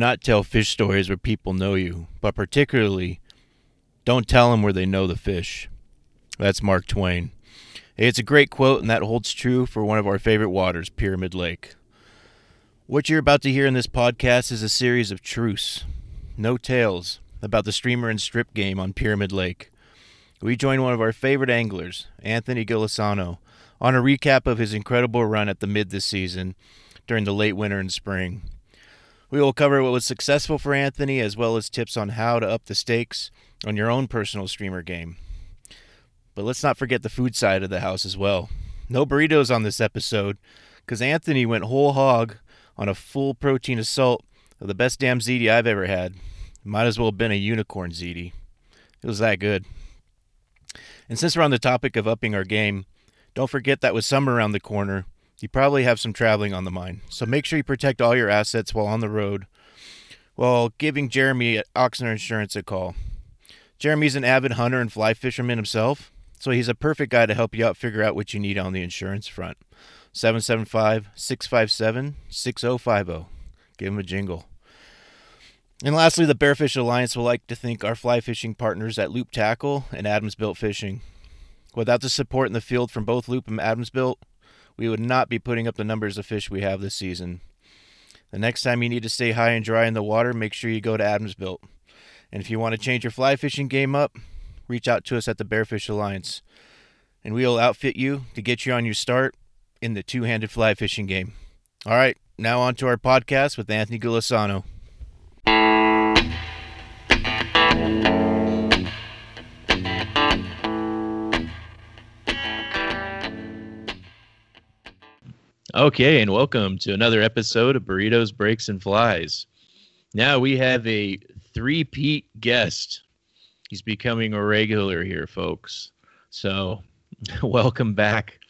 Not tell fish stories where people know you, but particularly, don't tell them where they know the fish. That's Mark Twain. It's a great quote, and that holds true for one of our favorite waters, Pyramid Lake. What you're about to hear in this podcast is a series of truths, no tales, about the streamer and strip game on Pyramid Lake. We join one of our favorite anglers, Anthony Golisano, on a recap of his incredible run at the mid this season during the late winter and spring. We will cover what was successful for Anthony as well as tips on how to up the stakes on your own personal streamer game. But let's not forget the food side of the house as well. No burritos on this episode because Anthony went whole hog on a full protein assault of the best damn ziti I've ever had. Might as well have been a unicorn ziti. It was that good. And since we're on the topic of upping our game, don't forget that with summer around the corner, you probably have some traveling on the mind. So make sure you protect all your assets while on the road while giving Jeremy at Oxnard Insurance a call. Jeremy's an avid hunter and fly fisherman himself, so he's a perfect guy to help you out figure out what you need on the insurance front. 775 657 6050. Give him a jingle. And lastly, the Bearfish Alliance would like to thank our fly fishing partners at Loop Tackle and Adams Built Fishing. Without the support in the field from both Loop and Adams Built, we would not be putting up the numbers of fish we have this season. The next time you need to stay high and dry in the water, make sure you go to Adams Built. And if you want to change your fly fishing game up, reach out to us at the Bearfish Alliance, and we will outfit you to get you on your start in the two handed fly fishing game. All right, now on to our podcast with Anthony Golisano. Okay, and welcome to another episode of Burritos, Breaks, and Flies. Now we have a three-peat guest. He's becoming a regular here, folks. So, welcome back,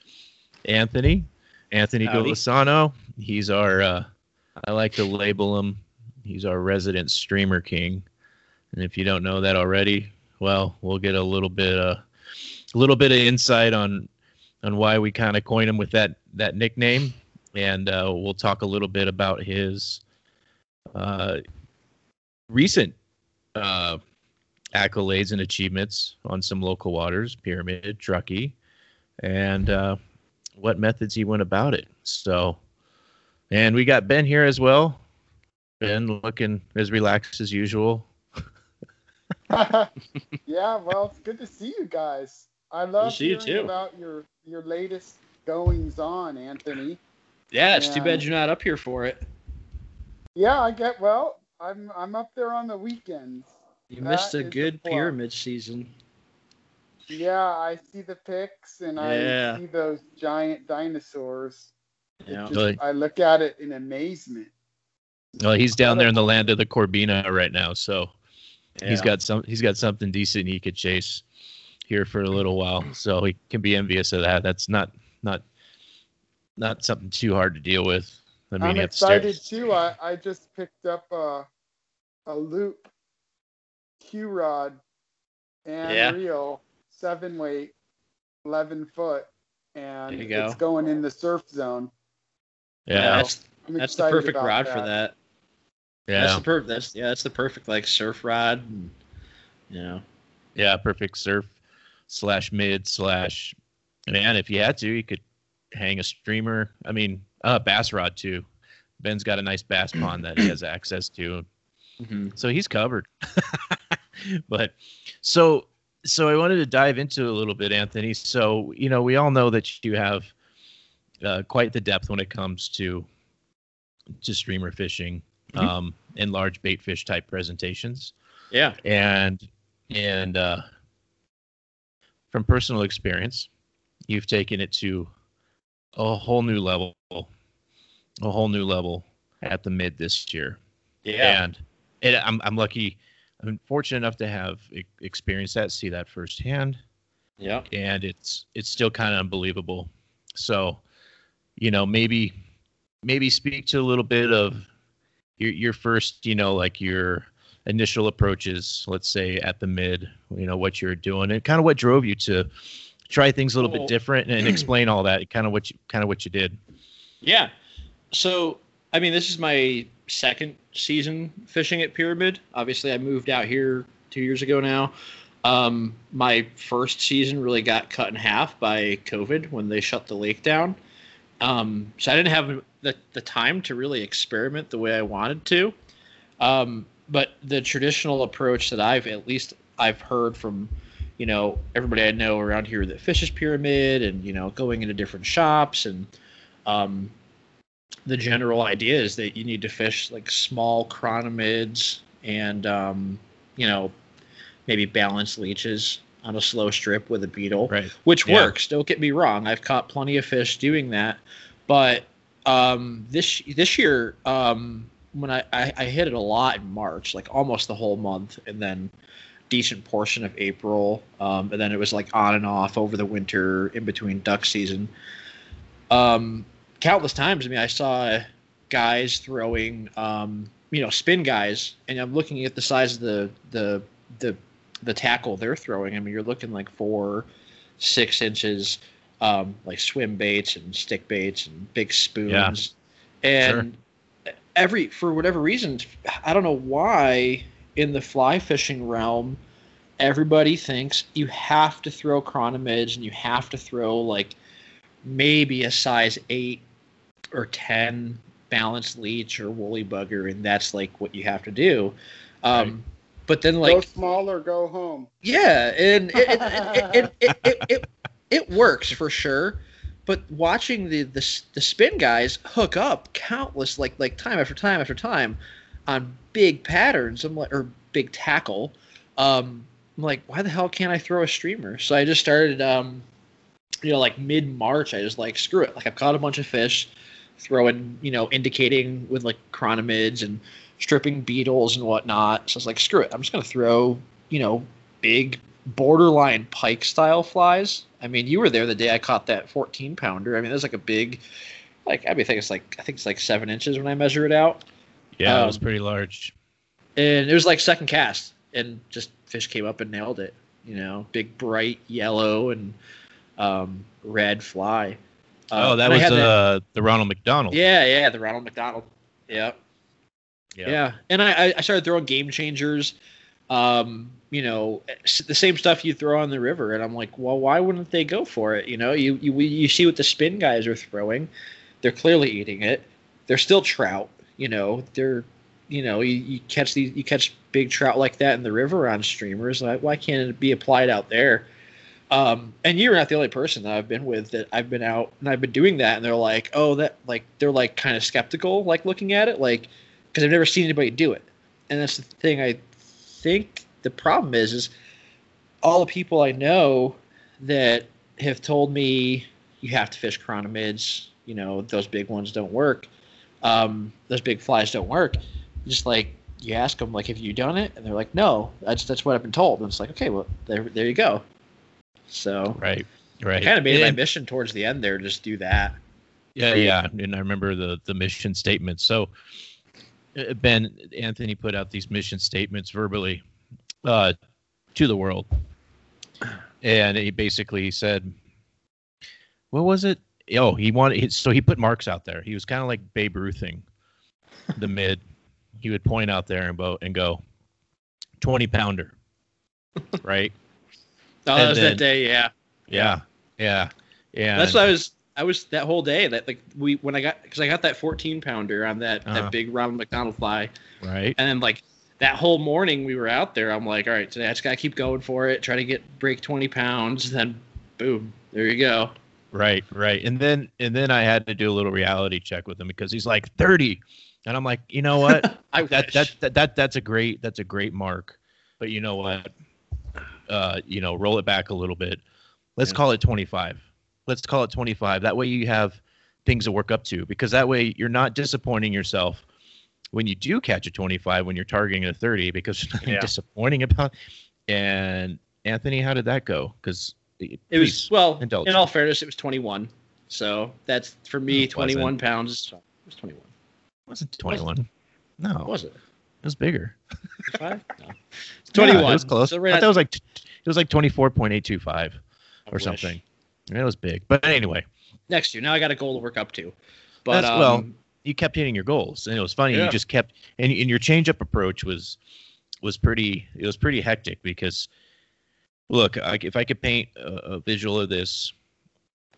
Anthony. Anthony Howdy. Golisano. He's our, uh, I like to label him, he's our resident streamer king. And if you don't know that already, well, we'll get a little bit, uh, a little bit of insight on on why we kind of coined him with that that nickname, and uh, we'll talk a little bit about his uh, recent uh, accolades and achievements on some local waters, Pyramid, Truckee, and uh, what methods he went about it. So, and we got Ben here as well. Ben looking as relaxed as usual. yeah, well, it's good to see you guys. I love see you too. about your your latest goings on, Anthony. Yeah, it's too bad you're not up here for it. Yeah, I get well. I'm I'm up there on the weekends. You That missed a good plug. pyramid season. Yeah, I see the pics and Yeah. I see those giant dinosaurs. Yeah. just- Really? I look at it in amazement. Well, he's down there in the land of the Corbina right now, so he's Yeah. got some. He's got something decent he could chase here for a little while, so he can be envious of that. That's not not not something too hard to deal with. I mean, I'm you start. excited too. I, I just picked up a a loop Q rod and Yeah. reel, seven weight, eleven foot, and go. it's going in the surf zone. Yeah, that's I'm that's the perfect about rod for that. yeah, That's the per- that's yeah, that's the perfect like surf rod. And, you know. yeah. Perfect surf slash mid slash. Man, if you had to, you could hang a streamer. I mean, uh, bass rod too. Ben's got a nice bass pond that he has access to. so he's covered. but so so I wanted to dive into a little bit, Anthony. So you know, we all know that you have uh, quite the depth when it comes to to streamer fishing Mhm. um, and large bait fish type presentations, Yeah. and and uh, from personal experience, you've taken it to a whole new level, a whole new level at the mid this year Yeah. and it, I'm I'm lucky. I'm fortunate enough to have experienced that, see that firsthand, yeah. and it's it's still kind of unbelievable. So, you know, maybe maybe speak to a little bit of your your first, you know, like your initial approaches. Let's say at the mid, you know, what you're doing, and kind of what drove you to try things a little bit different and explain all that. Kind of what you kind of what you did. Yeah. So, I mean, this is my second season fishing at Pyramid. Obviously, I moved out here two years ago now. Um, my first season really got cut in half by COVID when they shut the lake down. Um, so I didn't have the, the time to really experiment the way I wanted to. Um, but the traditional approach that I've at least I've heard from, you know, everybody I know around here that fishes pyramid and you know going into different shops and um, the general idea is that you need to fish like small chronomids and um, you know maybe balance leeches on a slow strip with a beetle, Right. which Yeah. works. Don't get me wrong; I've caught plenty of fish doing that, but um, this this year um, when I, I I hit it a lot in March, like almost the whole month, and then decent portion of April, um, and then it was like on and off over the winter in between duck season. Um, countless times, I mean, I saw guys throwing, um, you know, spin guys, and I'm looking at the size of the the the the tackle they're throwing. I mean, you're looking like four, six inches, um, like swim baits and stick baits and big spoons, and every for whatever reason, I don't know why in the fly fishing realm, everybody thinks you have to throw chronomids and you have to throw like maybe a size eight or ten balanced leech or woolly bugger, and that's like what you have to do. Um, Right. But then, go like, small or go home. yeah, and it it, it, it, it, it, it, it works for sure. But watching the, the the spin guys hook up countless like like time after time after time on big patterns, I'm like or big tackle. Um, I'm like, why the hell can't I throw a streamer? So I just started, um, you know, like mid March. I just like screw it. Like I've caught a bunch of fish, throwing, you know, indicating with like chronomids and stripping beetles and whatnot. So I was like, screw it. I'm just gonna throw, you know, big borderline pike style flies. I mean, you were there the day I caught that 14 pounder. I mean, there's like a big, like I mean, I think it's like I think it's like seven inches when I measure it out, Yeah, it was Um, pretty large. and it was like second cast, and just fish came up and nailed it. You know, big bright yellow and um, red fly. Uh, oh, that was uh, the Ronald McDonald. yeah, yeah, the Ronald McDonald. Yeah. Yeah, and I, I- I started throwing game changers, um, you know, the same stuff you throw on the river, and I'm like, well, why wouldn't they go for it? You know, you you you see what the spin guys are throwing, they're clearly eating it. They're still trout, you know. They're, you know, you, you catch these, you catch big trout like that in the river on streamers. Like, why can't it be applied out there? Um, and you're not the only person that I've been with that I've been out and I've been doing that, and they're like, oh, that like they're like kind of skeptical, like looking at it, like because I've never seen anybody do it. And that's the thing. I think the problem is, is all the people I know that have told me you have to fish chronomids. You know, those big ones don't work. Um, those big flies don't work. Just like you ask them, like, have you done it? And they're like, no. That's that's what I've been told. And it's like, okay, well, there there you go. So Right. Right. I kind of made it my mission towards the end there, just do that. Yeah, yeah, and I remember the the mission statement. So uh, Ben Anthony put out these mission statements verbally uh, to the world, and he basically said, "What was it? Oh, he wanted so he put marks out there. He was kind of like Babe Ruthing the mid. He would point out there and go and go, twenty pounder, right? Oh, And that was then- that day, yeah. Yeah, yeah, yeah. That's what I was. I was that whole day that like we when I got because I got that 14 pounder on that Uh-huh. that big Ronald McDonald fly, right. and then like that whole morning we were out there. I'm like, all right, today I just gotta keep going for it, try to get break 20 pounds, then boom, there you go. Right, right. And then and then I had to do a little reality check with him because he's like 30. And I'm like, you know what? I that, that that that that's a great that's a great mark. But you know what? Uh, you know, roll it back a little bit. Let's Yeah. call it 25. Let's call it 25. That way you have things to work up to because that way you're not disappointing yourself when you do catch a 25 when you're targeting a 30 because there's nothing Yeah. disappointing about. And Anthony, how did that go? Because it was well. indulge. In all fairness, it was 21. So that's for me, 21 pounds. It was 21. It wasn't 21. No, What was it? it was bigger. Five? No. It's Yeah, 21. it was close. So I thought at- that was like it was like 24.825 I or wish. something. It was big. But anyway, Next year. Now I got a goal to work up to. But um, well, you kept hitting your goals, and it was funny. Yeah. You just kept, and, and your changeup approach was was pretty. It was pretty hectic because, look, I, if I could paint a, a visual of this,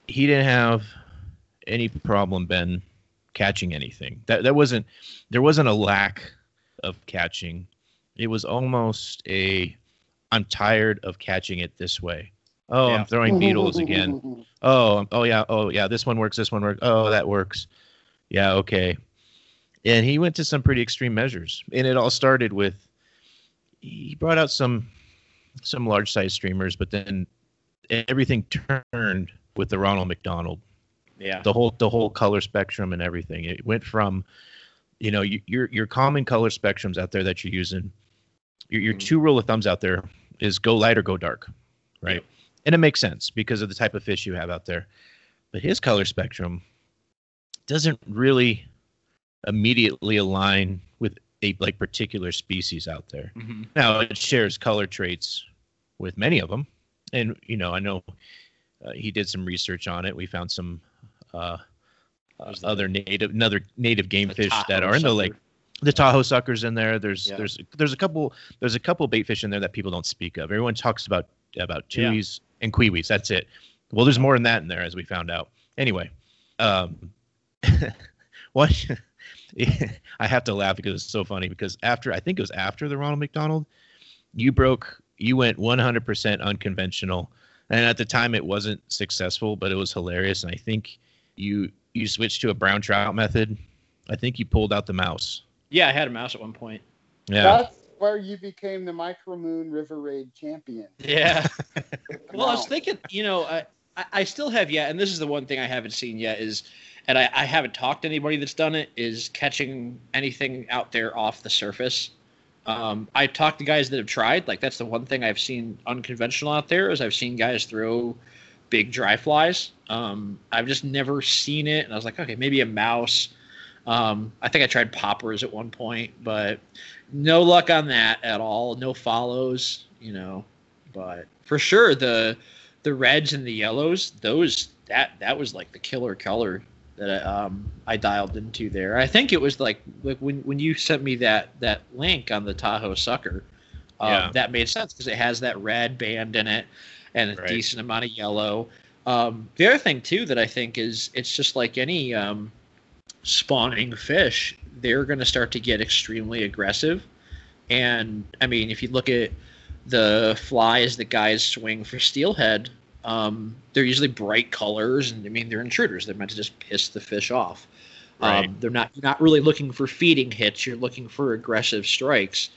he didn't have any problem, Ben, catching anything. That that wasn't there wasn't a lack of catching. It was almost a I'm tired of catching it this way. Oh, yeah. I'm throwing beetles again. Oh, oh yeah, oh yeah, this one works, this one works. Oh, that works. Yeah, okay. And he went to some pretty extreme measures. And it all started with he brought out some some large size streamers, but then everything turned with the Ronald McDonald. Yeah. The whole the whole color spectrum and everything. It went from you know, your your common color spectrums out there that you're using. Your your mm-hmm. two rule of thumbs out there is go light or go dark, right? Yep. And it makes sense because of the type of fish you have out there. But his color spectrum doesn't really immediately align with a like particular species out there. Mm-hmm. Now it shares color traits with many of them, and you know I know uh, he did some research on it. We found some uh, uh, other native another native game fish that are in the lake. The Tahoe suckers in there. There's yeah. there's there's a couple there's a couple bait fish in there that people don't speak of. Everyone talks about about tuis yeah. and cui-uis. That's it. Well, there's more than that in there, as we found out. Anyway, um, what I have to laugh because it's so funny. Because after I think it was after the Ronald McDonald, you broke you went 100% unconventional, and at the time it wasn't successful, but it was hilarious. And I think you you switched to a brown trout method. I think you pulled out the mouse. Yeah, I had a mouse at one point. Yeah. That's where you became the Micro Moon River Raid champion. Yeah. well, I was thinking, you know, I, I still have yet, and this is the one thing I haven't seen yet is, and I, I haven't talked to anybody that's done it, is catching anything out there off the surface. Um, I talked to guys that have tried. Like that's the one thing I've seen unconventional out there is I've seen guys throw big dry flies. Um, I've just never seen it, and I was like, okay, maybe a mouse. Um, I think I tried poppers at one point, but no luck on that at all. No follows, you know. But for sure, the the reds and the yellows, those that that was like the killer color that I, um, I dialed into there. I think it was like like when when you sent me that that link on the Tahoe sucker. Um, yeah. That made sense because it has that red band in it and a right. decent amount of yellow. Um, the other thing too that I think is it's just like any um, spawning fish, they're going to start to get extremely aggressive. And I mean, if you look at the flies that guys swing for steelhead, um, they're usually bright colors, and I mean they're intruders. They're meant to just piss the fish off. Right. Um, they're not you're not really looking for feeding hits. You're looking for aggressive strikes.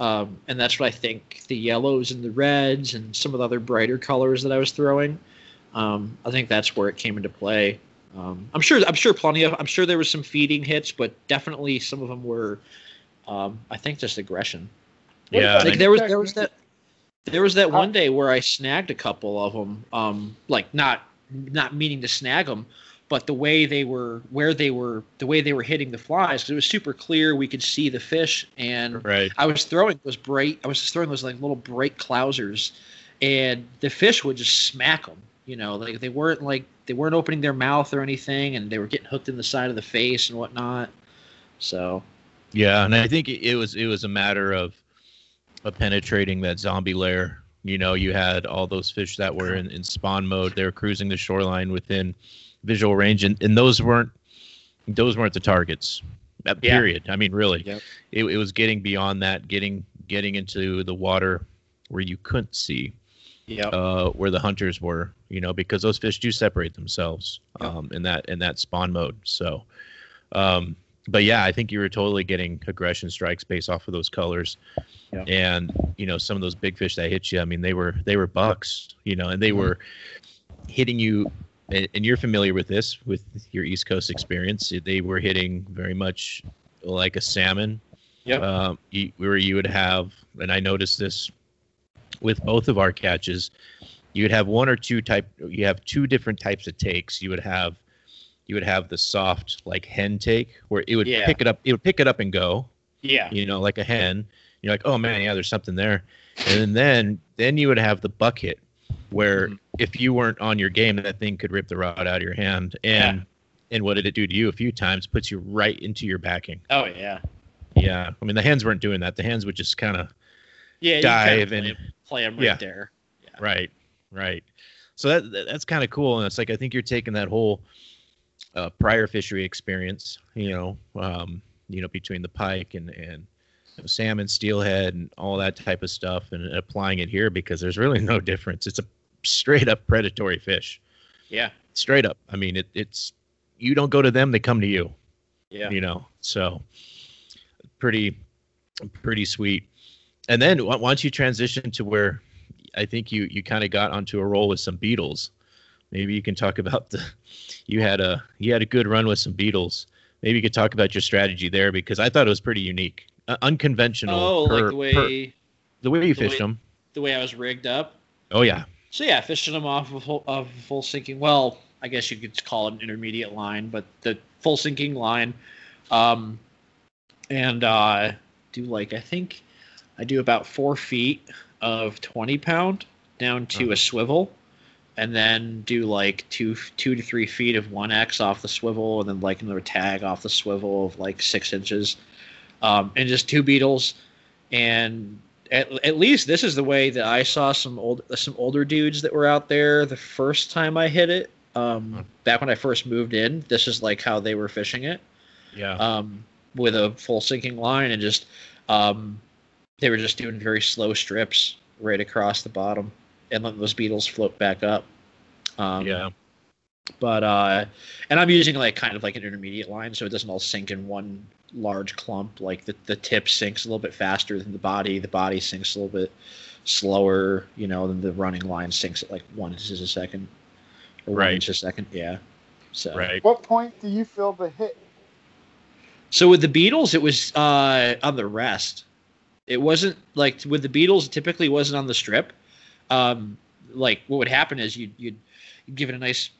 Um, and that's what I think the yellows and the reds and some of the other brighter colors that I was throwing. Um, I think that's where it came into play. Um, I'm sure. I'm sure plenty of. I'm sure there was some feeding hits, but definitely some of them were. Um, I think just aggression. Yeah, like there was there was that there was that one day where I snagged a couple of them. Um, like not not meaning to snag them, but the way they were where they were the way they were hitting the flies it was super clear we could see the fish and right. i was throwing those bright i was just throwing those like little bright clousers and the fish would just smack them you know like they weren't like they weren't opening their mouth or anything and they were getting hooked in the side of the face and whatnot so yeah and i think it was it was a matter of of penetrating that zombie lair you know you had all those fish that were in, in spawn mode they were cruising the shoreline within visual range, and, and those weren't those weren't the targets. Uh, period. Yeah. I mean, really, yep. it, it was getting beyond that, getting getting into the water where you couldn't see, yep. uh, where the hunters were. You know, because those fish do separate themselves yep. um, in that in that spawn mode. So, um, but yeah, I think you were totally getting aggression strikes based off of those colors. Yep. And you know, some of those big fish that hit you, I mean, they were they were bucks, you know, and they mm-hmm. were hitting you and, and you're familiar with this with your East Coast experience. They were hitting very much like a salmon. Yeah. Um, where you would have, and I noticed this with both of our catches, you would have one or two type. You have two different types of takes. You would have, you would have the soft like hen take where it would yeah. pick it up. It would pick it up and go. Yeah. You know, like a hen. You're like, oh man, yeah, there's something there. And then then you would have the bucket where mm-hmm. if you weren't on your game, that thing could rip the rod out of your hand. And yeah. And what did it do to you a few times? Puts you right into your backing. Oh yeah. Yeah. I mean, the hands weren't doing that. The hands would just kind of yeah dive play, and play them right yeah. there. Yeah. Right. Right. So that that's kind of cool, and it's like I think you're taking that whole uh, prior fishery experience, you know, um, you know, between the pike and and you know, salmon, steelhead, and all that type of stuff, and applying it here because there's really no difference. It's a straight up predatory fish. Yeah. Straight up. I mean, it, it's you don't go to them; they come to you. Yeah. You know, so pretty, pretty sweet. And then once you transition to where I think you you kind of got onto a roll with some beetles. Maybe you can talk about the you had a you had a good run with some beetles. Maybe you could talk about your strategy there because I thought it was pretty unique, uh, unconventional. Oh, per- like the way per- the way you the fished way- them. the way I was rigged up. Oh yeah, So yeah, fishing them off of full, of full sinking. Well, I guess you could call it an intermediate line, but the full sinking line, um, and uh, do like I think I do about four feet of twenty pound down to Uh-huh. a swivel, and then do like two two to three feet of one X off the swivel, and then like another tag off the swivel of like six inches, um, and just two beetles, and at, at least this is the way that I saw some old some older dudes that were out there the first time I hit it. Um, Huh. back when I first moved in, this is like how they were fishing it yeah, um, with a full sinking line and just um, they were just doing very slow strips right across the bottom and letting those beetles float back up. Um, yeah, But uh, and I'm using like kind of like an intermediate line, so it doesn't all sink in one large clump. Like the the tip sinks a little bit faster than the body. The body sinks a little bit slower, you know, than the running line sinks at like one inches a second or one Right. inch a second. Yeah. So right. What point do you feel the hit? So with the beetles, it was uh, on the rest. It wasn't like with the beetles. It typically wasn't on the strip. Um, like what would happen is you'd, you'd give it a nice,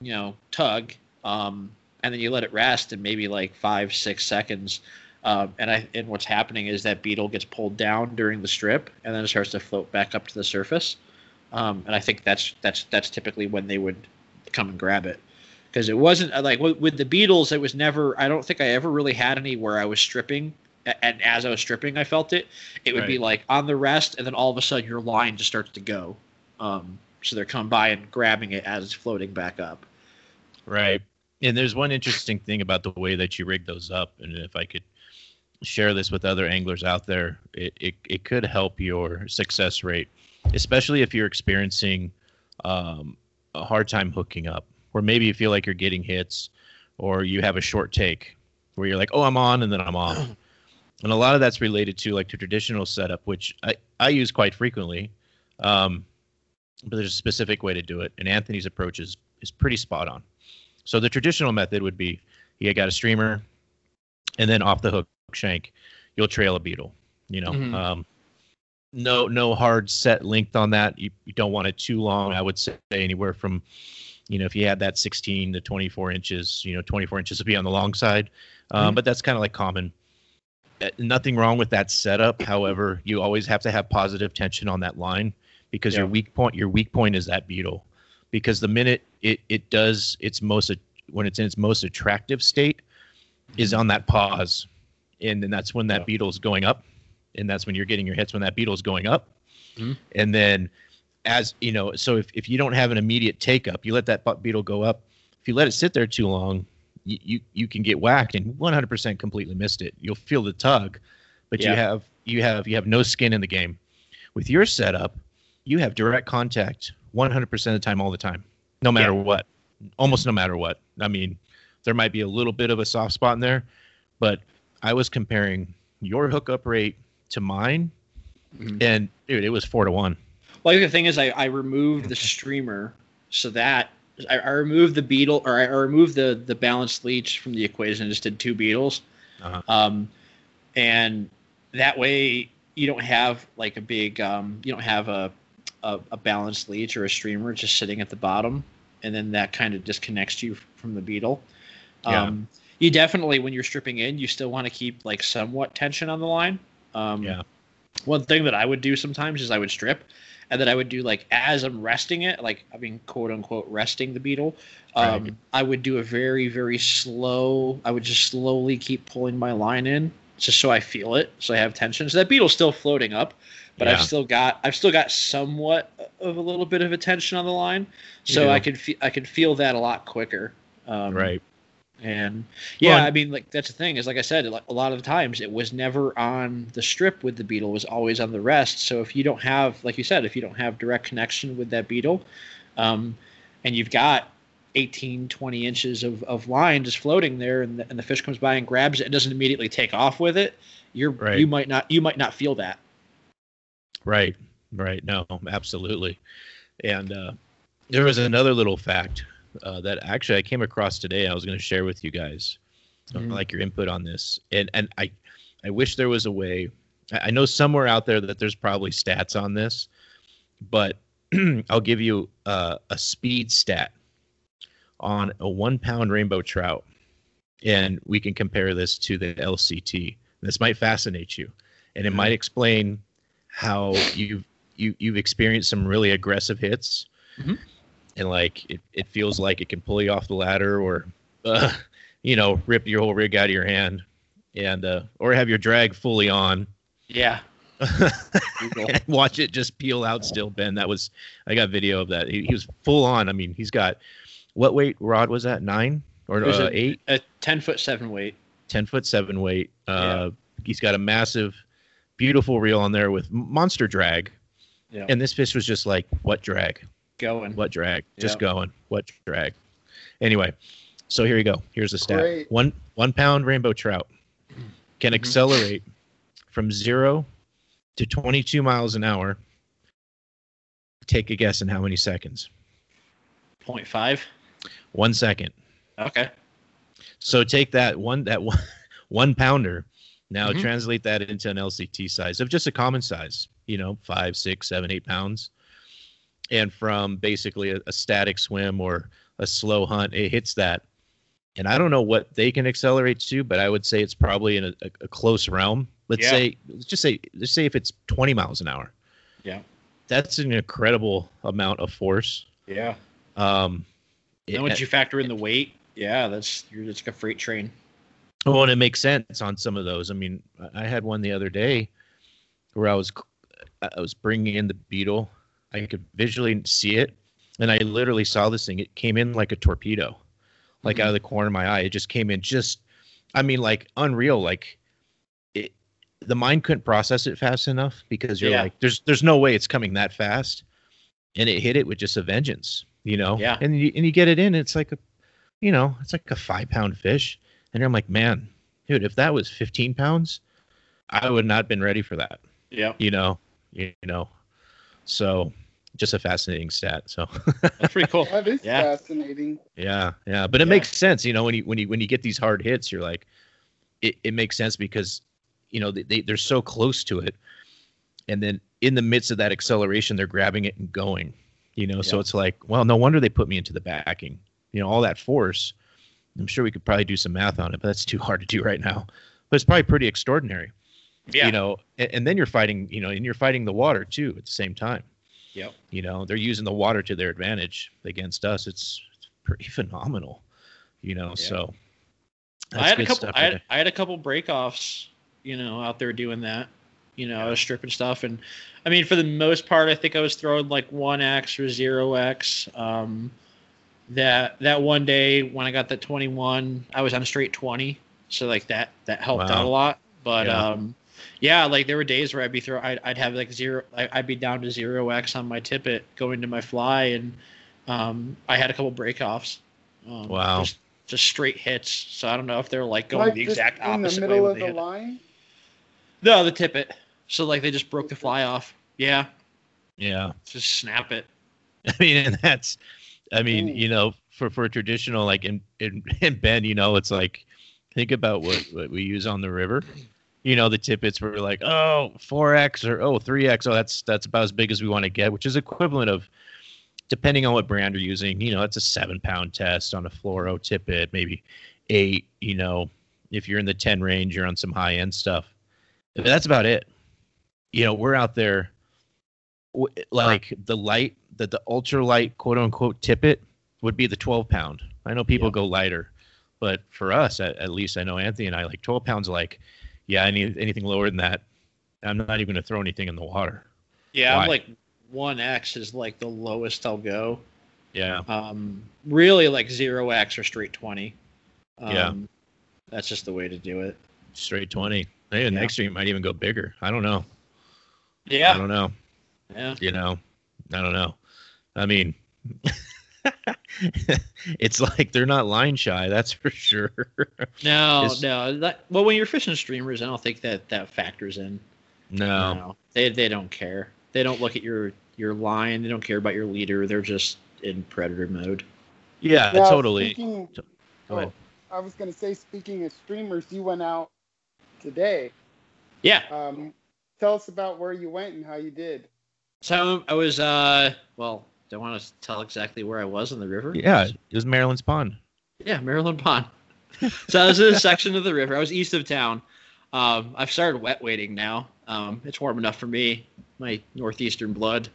you know, tug, um, and then you let it rest in maybe like five six seconds. Um, and I and what's happening is that beetle gets pulled down during the strip, and then it starts to float back up to the surface. Um, and I think that's that's that's typically when they would come and grab it because it wasn't like with, with the beetles It was never. I don't think I ever really had any where I was stripping, and as I was stripping, I felt it. It would be like on the rest, and then all of a sudden your line just starts to go. Um, so they're coming by and grabbing it as it's floating back up. Right. And there's one interesting thing about the way that you rig those up, and if I could share this with other anglers out there, it, it, it could help your success rate, especially if you're experiencing um, a hard time hooking up, or maybe you feel like you're getting hits, or you have a short take where you're like, oh, I'm on, and then I'm off. And a lot of that's related to like the traditional setup, which I, I use quite frequently. Um, but there's a specific way to do it, and Anthony's approach is is pretty spot on. So the traditional method would be you got a streamer, and then off the hook shank, you'll trail a beetle. You know, Mhm. um, no no hard set length on that. You, you don't want it too long. I would say anywhere from, you know, if you had that 16 to 24 inches, you know, 24 inches would be on the long side, um, Mhm. but that's kind of like common. Uh, Nothing wrong with that setup. However, you always have to have positive tension on that line because your weak point your weak point is that beetle. Because the minute it it does its most when it's in its most attractive state is on that pause. And then that's when that Yeah. beetle's going up. And that's when you're getting your hits when that beetle's going up. Mhm. and then as you know so if, if you don't have an immediate take up you let that beetle go up. If you let it sit there too long you, you, you can get whacked and 100% completely missed it you'll feel the tug but Yeah. you have you have you have no skin in the game with your setup you have direct contact 100% of the time all the time no matter Yeah. what almost no matter what i mean there might be a little bit of a soft spot in there but i was comparing your hookup rate to mine Mhm. and dude it was four to one Well, the thing is, I, I removed the streamer so that I, I removed the beetle or I, I removed the the balanced leech from the equation and just did two beetles. Uh-huh. Um, and that way you don't have like a big um, you don't have a, a a balanced leech or a streamer just sitting at the bottom, and then that kind of disconnects you from the beetle. Yeah. Um, you definitely when you're stripping in, you still want to keep like somewhat tension on the line. Um, Yeah. one thing that I would do sometimes is I would strip, and then I would do like as I'm resting it, like I mean quote unquote resting the beetle. Um, right. I would do a very very slow. I would just slowly keep pulling my line in just so I feel it, so I have tension. So that beetle's still floating up, but yeah. I've still got I've still got somewhat of a little bit of attention on the line, so yeah. I could fe- I could feel that a lot quicker. Um, right. And yeah, well, I mean, like that's the thing is, like I said, a lot of the times it was never on the strip with the beetle; was always on the rest. So if you don't have, like you said, if you don't have direct connection with that beetle, um, and you've got 18, 20 inches of, of line just floating there, and the, and the fish comes by and grabs it and doesn't immediately take off with it, you're right. you might not you might not feel that. Right, right. No, absolutely. And uh, there was another little fact uh, that actually I came across today. I was going to share with you guys. I like your input on this, and and I I wish there was a way. I know somewhere out there that there's probably stats on this, but I'll give you uh, a speed stat on a one pound rainbow trout, and we can compare this to the LCT. This might fascinate you, and it mm-hmm. might explain how you've you you've experienced some really aggressive hits, mm-hmm. And like it, it feels like it can pull you off the ladder or, uh, you know, rip your whole rig out of your hand, and uh, or have your drag fully on. Yeah. watch it just peel out still, Ben. That was I got video of that. He, he was full on. I mean, he's got what weight rod was that? Nine or uh, a, eight? A ten foot seven weight. Ten foot seven weight. Uh, yeah. He's got a massive, beautiful reel on there with monster drag. Yeah. And this fish was just like, what drag? Going. What drag? Just going. What drag? Anyway, so here you go. Here's the stat. Great. One one pound rainbow trout can mm-hmm. accelerate from zero to 22 miles an hour. Take a guess in how many seconds? 0.5. One second. Okay. So take that one that one, one pounder. Now mm-hmm. translate that into an LCT size of just a common size. You know, five, six, seven, eight pounds. And from basically a, a static swim or a slow hunt, it hits that. And I don't know what they can accelerate to, but I would say it's probably in a, a, a close realm. Let's yeah. say, let's just say, let's say if it's 20 miles an hour. Yeah. That's an incredible amount of force. Yeah. Um, then once you factor in the weight, yeah, that's you're just like a freight train. Well, and it makes sense on some of those. I mean, I had one the other day where I was I was bringing in the beetle. I could visually see it, and I literally saw this thing. It came in like a torpedo, like mm-hmm. out of the corner of my eye. It just came in just, I mean, like unreal. Like it, the mind couldn't process it fast enough because you're yeah. like, there's there's no way it's coming that fast, and it hit it with just a vengeance you know? Yeah. And you, and you get it in, it's like a, you know, it's like a five pound fish. And I'm like, man, dude, if that was 15 pounds, I would not have been ready for that. Yeah. You know, you, you know, so just a fascinating stat. So that's pretty cool. that is yeah. fascinating. Yeah. Yeah. But it yeah. makes sense, you know, when you, when you, when you get these hard hits, you're like, it, it makes sense because, you know, they, they, they're so close to it. And then in the midst of that acceleration, they're grabbing it and going you know. Yeah. So it's like, well, no wonder they put me into the backing. You know, all that force. I'm sure we could probably do some math on it, but that's too hard to do right now. But it's probably pretty extraordinary. Yeah. You know, and, and then you're fighting, you know, and you're fighting the water too at the same time. Yep. You know, they're using the water to their advantage against us. It's, it's pretty phenomenal. You know, yeah. so I had a couple. I had, I had a couple breakoffs. You know, out there doing that. You know, I was stripping stuff, and I mean, for the most part, I think I was throwing like one X or zero X. Um, that that one day when I got that 21, I was on a straight 20, so like that that helped wow. out a lot. But yeah. um, yeah, like there were days where I'd be throw, I'd, I'd have like zero, I'd be down to zero X on my tippet going to my fly, and um, I had a couple breakoffs. Um, wow. Just, just straight hits. So I don't know if they're like going like the exact opposite in the middle way of the line. No, the tippet. So like they just broke the fly off. Yeah. Yeah. Just snap it. I mean, and that's, I mean, Ooh. you know, for for traditional like in in in Ben, you know, it's like think about what what we use on the river. You know, the tippets were like, oh, 4x or oh, 3x. Oh, that's that's about as big as we want to get, which is equivalent of depending on what brand you're using, you know, that's a seven pound test on a fluoro tippet, maybe eight, you know, if you're in the 10 range, you're on some high end stuff. But that's about it you know, we're out there like the light, the the ultra light quote unquote tippet would be the 12 pound. I know people Yeah. go lighter, but for us, at, at least I know Anthony and I like 12 pounds. Like, yeah, any anything lower than that, I'm not even gonna throw anything in the water. Yeah, Why? I'm like one X is like the lowest I'll go. Yeah, Um, really like zero X or straight twenty. Um, Yeah. that's just the way to do it. straight 20. Hey, Yeah. next year you might even go bigger. I don't know. Yeah. I don't know. yeah. you know i don't know i mean it's like they're not line shy that's for sure No, Is- no. That, well, when you're fishing streamers, I don't think that that factors in. no No, they they don't care. They don't look at your your line. They don't care about your leader. They're just in predator mode. yeah Now, totally Speaking, Go ahead. I was going to say, speaking of streamers, you went out today. Yeah. Um, tell us about where you went and how you did. So I was uh well, don't want to tell exactly where I was in the river. yeah it was maryland's pond Yeah, Maryland Pond. so I was in a section of the river. I was east of town. Um, I've started wet wading now. Um, it's warm enough for me. My northeastern blood.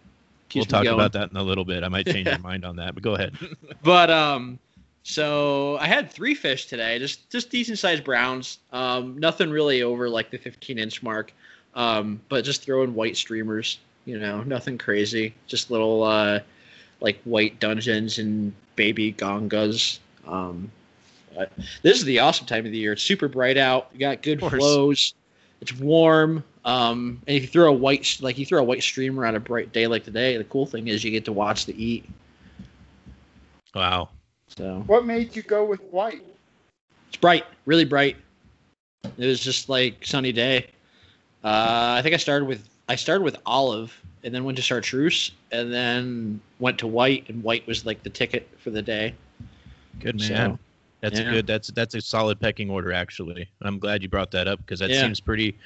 we'll talk going. about that in a little bit i might change your mind on that but go ahead But um, so I had three fish today, just just decent sized browns. Um, nothing really over like the 15 inch mark. Um, but just throwing white streamers. You know, nothing crazy. Just little uh, like white dungeons and baby gongas. Um, but this is the awesome time of the year. It's super bright out. You got good Of flows. It's warm. Um, and if you throw a white like you throw a white streamer on a bright day like today, the cool thing is you get to watch the eat. wow So What made you go with white? It's bright, really bright. It was just like sunny day. Uh, I think I started with I started with olive and then went to chartreuse and then went to white and white was like the ticket for the day. good man So, that's yeah. good that's that's a solid pecking order actually i'm glad you brought that up because that Yeah. seems pretty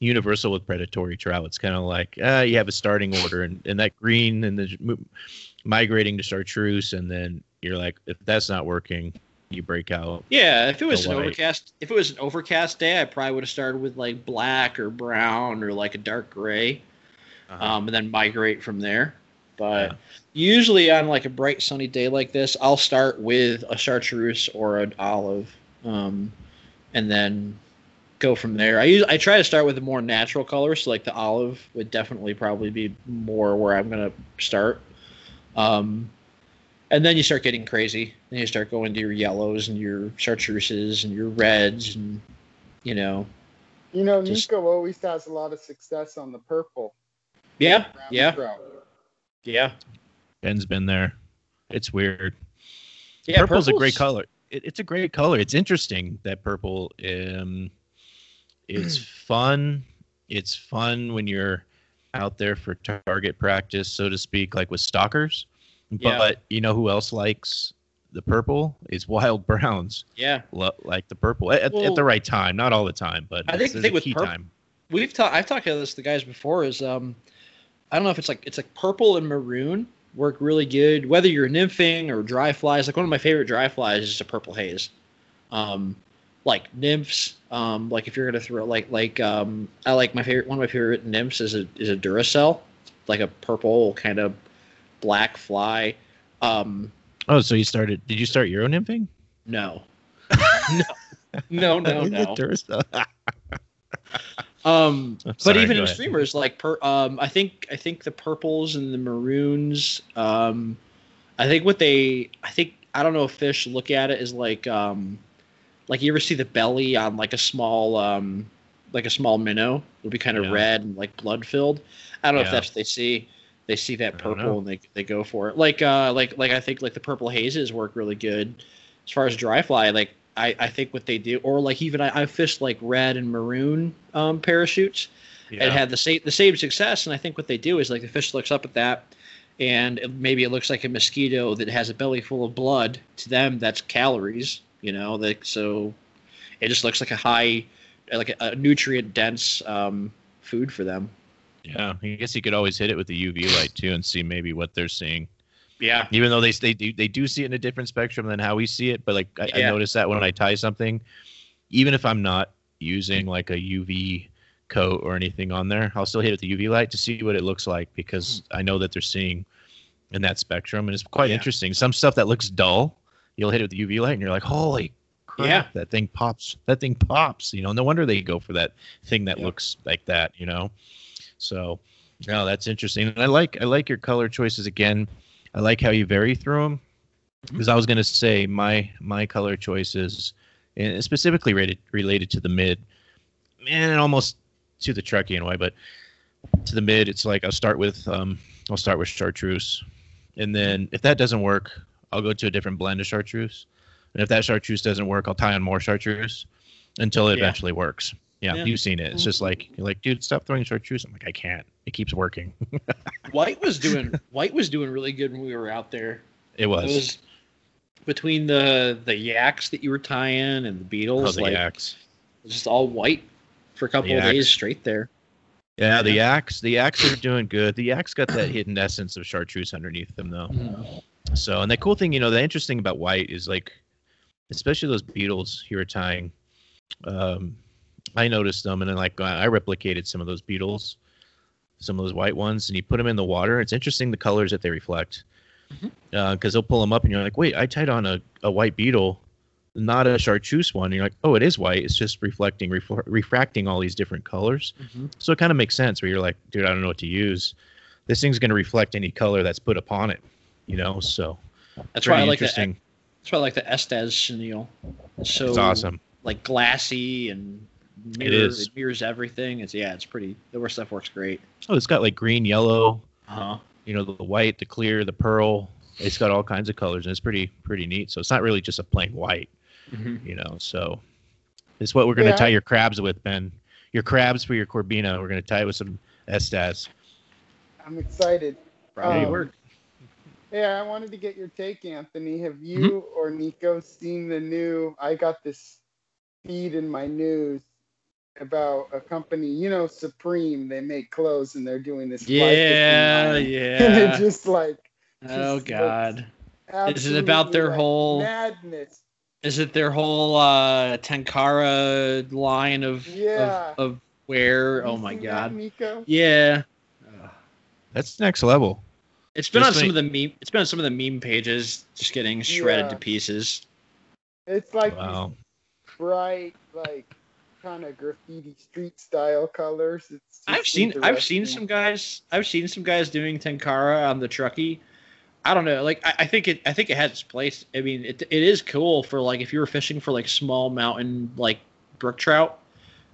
universal with predatory trout it's kind of like uh, you have a starting order and, and that green and the migrating to chartreuse and then you're like if that's not working you break out Yeah, if it was an white. overcast if it was an overcast day, I probably would have started with like black or brown or like a dark gray. um, and then migrate from there. But Yeah. usually on like a bright sunny day like this, I'll start with a chartreuse or an olive, um, and then go from there. I use I try to start with a more natural color, so like the olive would definitely probably be more where I'm gonna start. Um, and then you start getting crazy. Then you start going to your yellows and your chartreuses and your reds and you know You know, Just- Nico always has a lot of success on the purple. yeah yeah trout. yeah ben's been there it's weird yeah. purple's a great color. It, it's a great color. It's interesting that purple. Um, it's fun. It's fun when you're out there for target practice, so to speak, like with stalkers. Yeah. But you know who else likes the purple? Is wild browns. Yeah. Lo- like the purple at, at the right time, not all the time, but I think the thing with purple, time. We've talked i've talked about this to the guys before is um i don't know if it's like it's like purple and maroon work really good whether you're nymphing or dry flies like one of my favorite dry flies is a purple haze um like nymphs um like if you're gonna throw like like um i like my favorite one of my favorite nymphs is a is a duracell like a purple kind of black fly um Oh, so you started? Did you start Euro nymphing? no no no no no Um, but even in ahead. streamers, like per, um, I think I think the purples and the maroons. Um, I think what they, I think I don't know if fish look at it as like, um, like you ever see the belly on like a small, um, like a small minnow will be kind of Yeah. red and like blood filled. I don't know if that's what they see. They see that I don't know. purple and they they go for it. Like uh, like like I think like the purple hazes work really good as far as dry fly. Like I, I think what they do, or like even I, I fished like red and maroon um, parachutes and Yeah. had the same the same success. And I think what they do is like the fish looks up at that, and it, maybe it looks like a mosquito that has a belly full of blood. To them, that's calories. You know, like so, it just looks like a high, like a, a nutrient dense um, food for them. Yeah, I guess you could always hit it with the UV light too and see maybe what they're seeing. Yeah, Even though they they do they do see it in a different spectrum than how we see it, but like I, I notice that when I tie something, even if I'm not using like a UV coat or anything on there. I'll still hit it with the UV light to see what it looks like because I know that they're seeing in that spectrum, and it's quite Yeah. interesting. Some stuff that looks dull, you'll hit it with the UV light, and you're like, "Holy crap, Yeah. that thing pops! That thing pops!" You know, no wonder they go for that thing that Yeah. looks like that. You know, so no, that's interesting. And I like I like your color choices again. I like how you vary through them because I was going to say my my color choices, and specifically related related to the mid, and almost to the truckee in a way, but to the mid, it's like I'll start with um I'll start with chartreuse, and then if that doesn't work, I'll go to a different blend of chartreuse, and if that chartreuse doesn't work, I'll tie on more chartreuse until it Yeah. eventually works. Yeah, Yeah. you've seen it. It's just like you're like, dude, stop throwing chartreuse. I'm like, I can't. It keeps working. White was doing White was doing really good when we were out there. It was. It was between the the yaks that you were tying and the oh, beetles, the like yaks. just all white for a couple The of days straight there. Yeah, the yaks. The yaks are doing good. The yaks got that hidden essence of chartreuse underneath them, though. So, and the cool thing, you know, the interesting about white is like, especially those beetles you were tying. Um, I noticed them, and then like I replicated some of those beetles, some of those white ones, and you put them in the water. It's interesting the colors that they reflect, because they'll pull them up, and you're like, wait, I tied on a, a white beetle, not a chartreuse one. And you're like, oh, it is white. It's just reflecting, refl- refracting all these different colors. Mhm. So it kind of makes sense where you're like, dude, I don't know what to use. This thing's going to reflect any color that's put upon it, you know. So That's why I like the that's why I like the Estaz chenille. It's so it's awesome. like glassy and It mirror, is. it mirrors everything. It's yeah, it's pretty. The work stuff works great. Oh, it's got like green, yellow, Uh huh. you know, the, the white, the clear, the pearl. It's got all kinds of colors, and it's pretty pretty neat. So it's not really just a plain white, you know. So it's what we're going to Yeah. tie your crabs with, Ben. Your crabs for your corbina. We're going to tie it with some Estaz. I'm excited. Probably Um, work. Yeah, I wanted to get your take, Anthony. Have you Mm-hmm. or Nico seen the new? I got this feed in my news about a company, you know, Supreme. They make clothes and they're doing this. Yeah, licensing line. And it yeah. just like Oh God. Is it about their like, whole- madness? Is it their whole uh Tenkara line of Yeah. of, of wear? Have Oh my seen that, God. Nico. Yeah. That's next level. It's been Just on some of the meme. It's been on some of the meme pages, just getting shredded Yeah. to pieces. It's like Wow. these bright, like kind of graffiti street style colors. It's I've seen I've seen some guys I've seen some guys doing Tenkara on the Truckee. I don't know, like I, I think it I think it has its place. I mean, it it is cool for like if you were fishing for like small mountain like brook trout,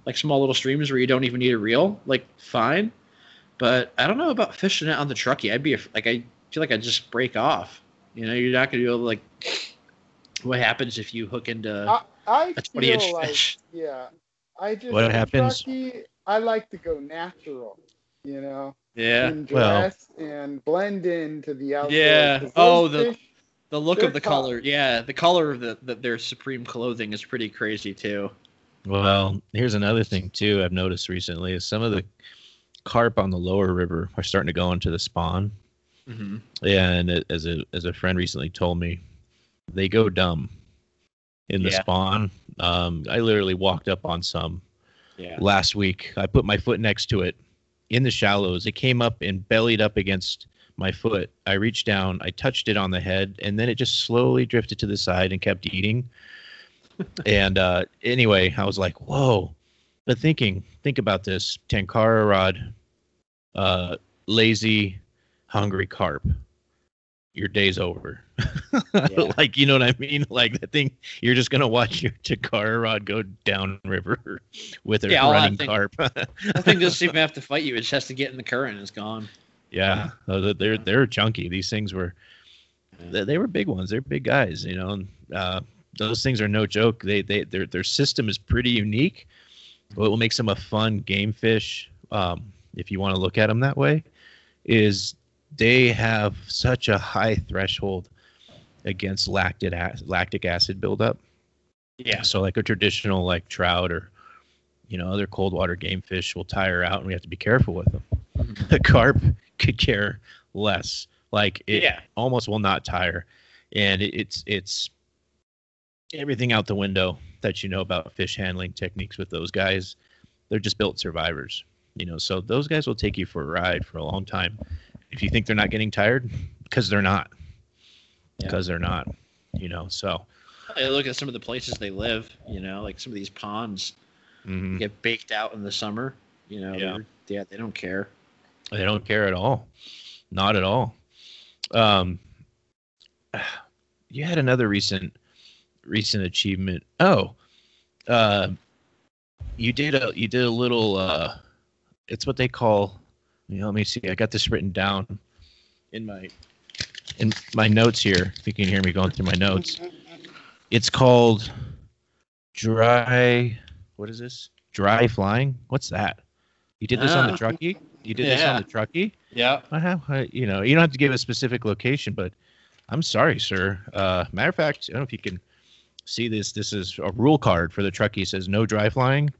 like small little streams where you don't even need a reel, like fine. But I don't know about fishing it on the Truckee. I'd be like I feel like I'd just break off. You know, you're not gonna be able to like. What happens if you hook into I, 20 inch feel like, fish? yeah. I just What happens? Truckee, I like to go natural, you know, Yeah. and Well- dress and blend into the outdoors. Yeah. 'cause Oh, the- fish- The look of the tough. color, yeah, the color of the, the their supreme clothing is pretty crazy too. Well, here's another thing too I've noticed recently is some of the carp on the lower river are starting to go into the spawn. Mm-hmm. Yeah, and as a as a friend recently told me, they go dumb in the Yeah. spawn. Um, I literally walked up on some Yeah. last week. I put my foot next to it in the shallows. It came up and bellied up against my foot. I reached down, I touched it on the head, and then it just slowly drifted to the side and kept eating. and uh, anyway, I was like, whoa. But thinking, think about this Tenkara rod, uh, lazy, hungry carp. Your day's over. Yeah. like, you know what I mean? Like that thing, you're just going to watch your Tenkara rod go downriver with a Yeah, all that running carp. That thing doesn't even have to fight you; it just has to get in the current and it's gone. Yeah, they- they're they're chunky. These things were they, they were big ones. They're big guys. You know, uh, those things are no joke. They they their their system is pretty unique. What will make them a fun game fish, um, if you want to look at them that way, is they have such a high threshold against lactic ac- lactic acid buildup. Yeah. So like a traditional like trout or you know other cold water game fish will tire out, and we have to be careful with them. Mhm. A carp could care less. Like it Yeah. almost will not tire, and it, it's it's everything out the window that you know about fish handling techniques with those guys. they're just built survivors. You know, so those guys will take you for a ride for a long time. If you think they're not getting tired, because they're not, because yeah. they're not. You know, so. I look at some of the places they live. You know, like some of these ponds mm-hmm. get baked out in the summer. You know, yeah. yeah, they don't care. They don't care at all. Not at all. Um, you had another recent recent achievement. Oh, uh, you did a you did a little. Uh, it's what they call. You know, let me see. I got this written down in my in my notes here. If you can hear me going through my notes, it's called dry. What is this? Dry flying. What's that? You did this on the ah. Truckee. You did yeah. this on the Truckee. Yeah. I have. I, you know, you don't have to give a specific location, but I'm sorry, sir. Uh, matter of fact, I don't know if you can see this. This is a rule card for the Truckee. It says no dry flying,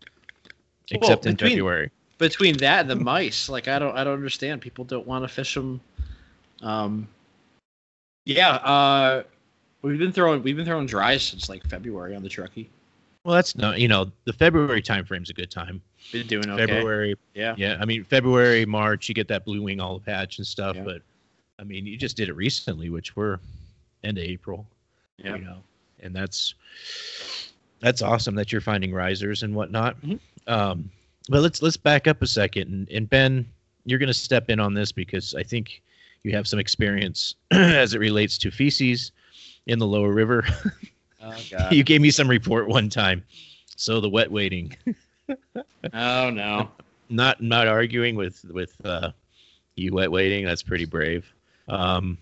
except well, between, in February. Between that and the mice, like I don't, I don't understand. People don't want to fish them. Um, yeah. Uh, we've been throwing, we've been throwing dries since like February on the Truckee. Well, that's no, you know, the February time frame's a good time. Been doing okay. February, yeah, yeah. I mean, February, March, you get that blue wing olive patch and stuff. Yeah. But I mean, you just did it recently, which we're end of April. Yeah. You know, and that's that's awesome that you're finding risers and whatnot. Mm-hmm. Um, but let's let's back up a second, and, and Ben, you're going to step in on this because I think you have some experience as it relates to feces in the lower river. Oh, God. you gave me some report one time. So the wet wading. oh no. Not not arguing with with uh, you wet wading. That's pretty brave. Um,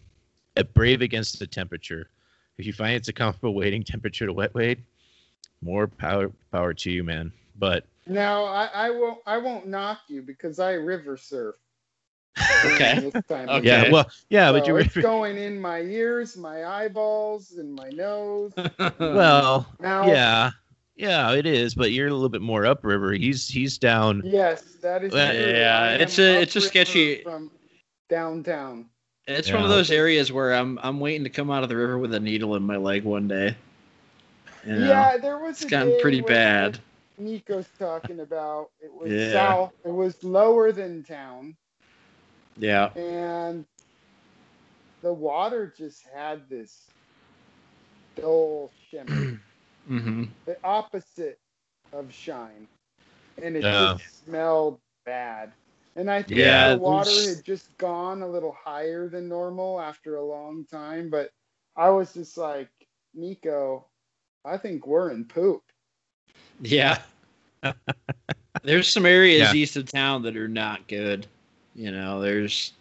brave against the temperature. If you find it's a comfortable wading temperature to wet wade, more power power to you, man. But now I, I won't I won't knock you because I river surf. okay. okay. Yeah. Well. Yeah, so but you're it's going in my ears, my eyeballs, and my nose. well. Now, yeah. Yeah, it is, but you're a little bit more upriver. He's he's down. Yes, that is. Well, yeah, it's a it's a sketchy from downtown. It's yeah. one of those areas where I'm I'm waiting to come out of the river with a needle in my leg one day. You know, yeah, there was. It's gotten pretty bad. Nico's talking about it was yeah. south. It was lower than town. Yeah. And the water just had this dull shimmer. mm-hmm. The opposite of shine. And it yeah. just smelled bad. And I think yeah, the water had just gone a little higher than normal after a long time. But I was just like, Nico, I think we're in poop. Yeah. There's some areas yeah. east of town that are not good. You know, there's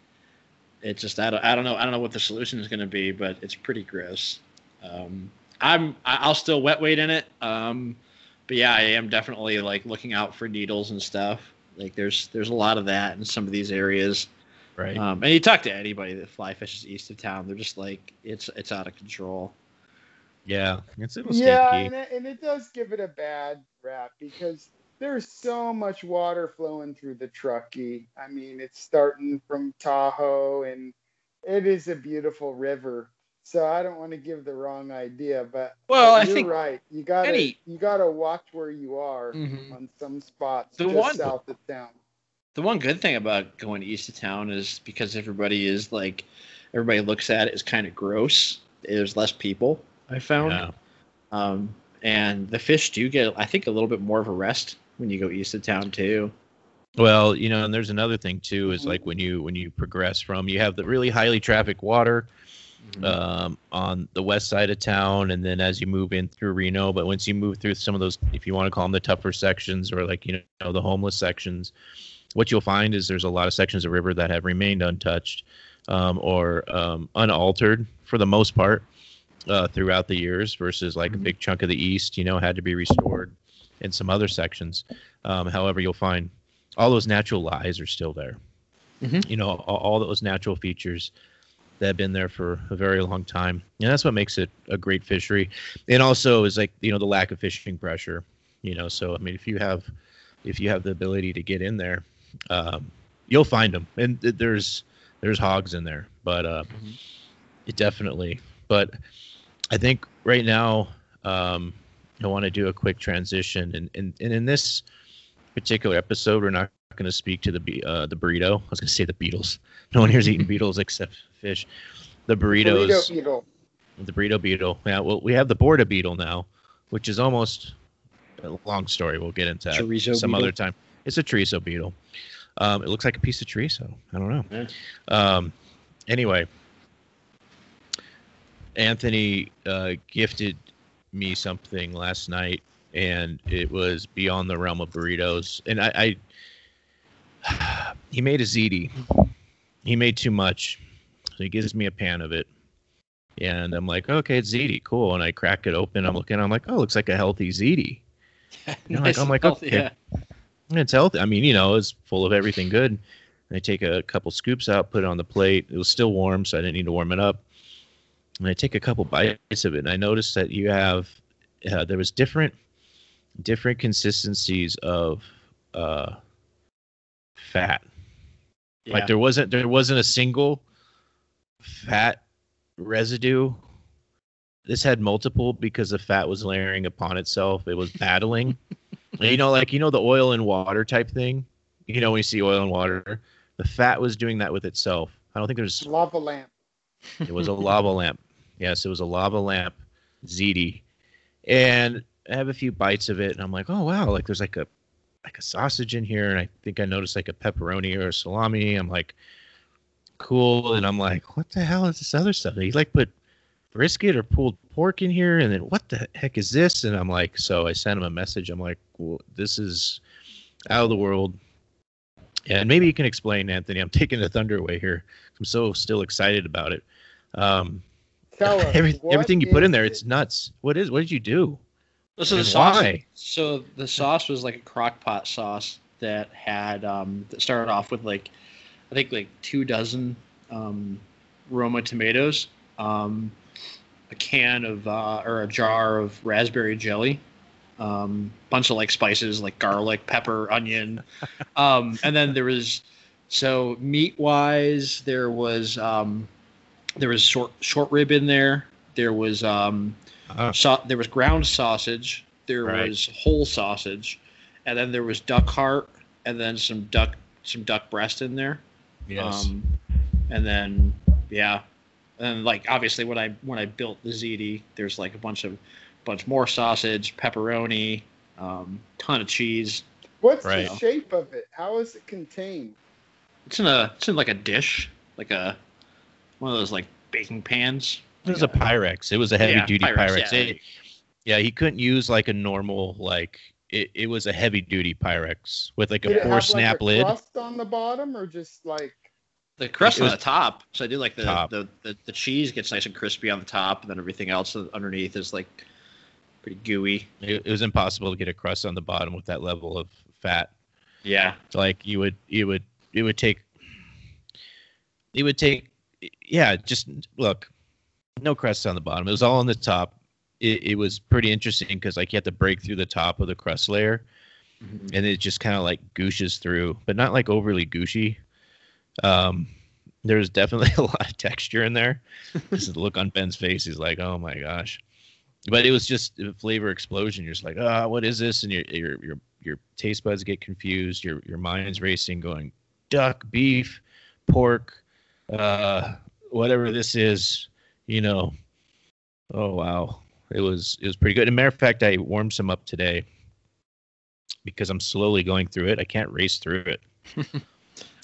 it's just I don't, I don't know I don't know what the solution is going to be, but it's pretty gross. Um, I'm I'll still wet wade in it. Um, but yeah, I am definitely like looking out for needles and stuff. Like there's there's a lot of that in some of these areas. Right. Um, and you talk to anybody that fly fishes east of town, they're just like it's it's out of control. Yeah, it's a yeah, and it, and it does give it a bad rap because there's so much water flowing through the Truckee. I mean, it's starting from Tahoe, and it is a beautiful river. So I don't want to give the wrong idea, but well, I think right. You gotta you gotta watch where you are mm-hmm. on some spots the just one, south of town. The one good thing about going east of town is because everybody is like everybody looks at it as kind of gross. There's less people. I found. Yeah. Um, and the fish do get, I think, a little bit more of a rest when you go east of town too. Well, you know, and there's another thing too is like when you when you progress from you have the really highly traffic water mm-hmm. um, on the west side of town, and then as you move in through Reno, but once you move through some of those, if you want to call them the tougher sections or like you know the homeless sections, what you'll find is there's a lot of sections of river that have remained untouched um, or um, unaltered for the most part uh, throughout the years, versus like mm-hmm. a big chunk of the east, you know, had to be restored in some other sections. Um, however, you'll find all those natural lies are still there. Mm-hmm. You know, all, all, those natural features that have been there for a very long time, and that's what makes it a great fishery. And also is like you know the lack of fishing pressure. You know, so I mean, if you have if you have the ability to get in there, um, you'll find them, and there's there's hogs in there, but uh, mm-hmm. it definitely. But I think right now, um, I want to do a quick transition, and, and, and in this particular episode, we're not going to speak to the uh, the burrito. I was going to say the beetles. No one here's eating beetles except fish. The burritos. Burrito beetle. The burrito beetle. Yeah, well, we have the Borda beetle now, which is almost a long story. We'll get into that chorizo some beetle. other time. It's a chorizo beetle. Um, it looks like a piece of chorizo. I don't know. Yeah. Um, anyway, Anthony uh, gifted me something last night, and it was beyond the realm of burritos. And I, I he made a ziti. He made too much, so he gives me a pan of it. And I'm like, okay, it's ziti, cool. And I crack it open. I'm looking. I'm like, oh, it looks like a healthy ziti. nice like, I'm like, healthy, okay, yeah. it's healthy. I mean, you know, it's full of everything good. And I take a couple scoops out, put it on the plate. It was still warm, so I didn't need to warm it up and I take a couple bites of it, and I noticed that you have uh, there was different different consistencies of uh, fat. Yeah. Like there wasn't there wasn't a single fat residue. This had multiple because the fat was layering upon itself. It was battling. you know, like you know the oil and water type thing. You know when you see oil and water, the fat was doing that with itself. I don't think there's lava lamp. It was a lava lamp. Yes, it was a lava lamp ziti. And I have a few bites of it and I'm like, oh wow, like there's like a like a sausage in here and I think I noticed like a pepperoni or a salami. I'm like, cool. And I'm like, what the hell is this other stuff? And he like put brisket or pulled pork in here and then what the heck is this? And I'm like, so I sent him a message. I'm like, well, this is out of the world. And maybe you can explain, Anthony. I'm taking the thunder away here. I'm so still excited about it. Um, Tell us, Every, everything you put in there, it's nuts. What is? What did you do? This is sauce. Why? So the sauce was like a crock pot sauce that had um, that started off with like I think like two dozen um, Roma tomatoes, um, a can of uh, or a jar of raspberry jelly, um, bunch of like spices like garlic, pepper, onion, um, and then there was so meat wise there was um, there was short short rib in there. There was um, uh, so, there was ground sausage. There right. was whole sausage, and then there was duck heart, and then some duck some duck breast in there. Yes. Um, and then yeah, and like obviously when I when I built the ziti, there's like a bunch of bunch more sausage, pepperoni, um, ton of cheese. What's right. the shape of it? How is it contained? It's in a it's in like a dish, like a one of those like baking pans. It was yeah. a Pyrex. It was a heavy yeah, duty Pyrex. Pyrex. Yeah. It, yeah, he couldn't use like a normal like it, it was a heavy duty Pyrex with like Did a four snap like a lid. Crust on the bottom or just like the crust on the top. So I do like the, the, the, the, cheese gets nice and crispy on the top, and then everything else underneath is like pretty gooey. It, it was impossible to get a crust on the bottom with that level of fat. Yeah, like you would you would it would take it would take yeah, just look, no crust on the bottom. It was all on the top. It, it was pretty interesting because like you have to break through the top of the crust layer, mm-hmm. and it just kind of like gooshes through, but not like overly gooshy. Um, there's definitely a lot of texture in there. this is the look on Ben's face, he's like, "Oh my gosh!" But it was just a flavor explosion. You're just like, "Ah, oh, what is this?" And your your your your taste buds get confused. Your your mind's racing, going, duck, beef, pork, uh, whatever this is, you know. Oh wow, it was it was pretty good. As a matter of fact, I warmed some up today because I'm slowly going through it. I can't race through it.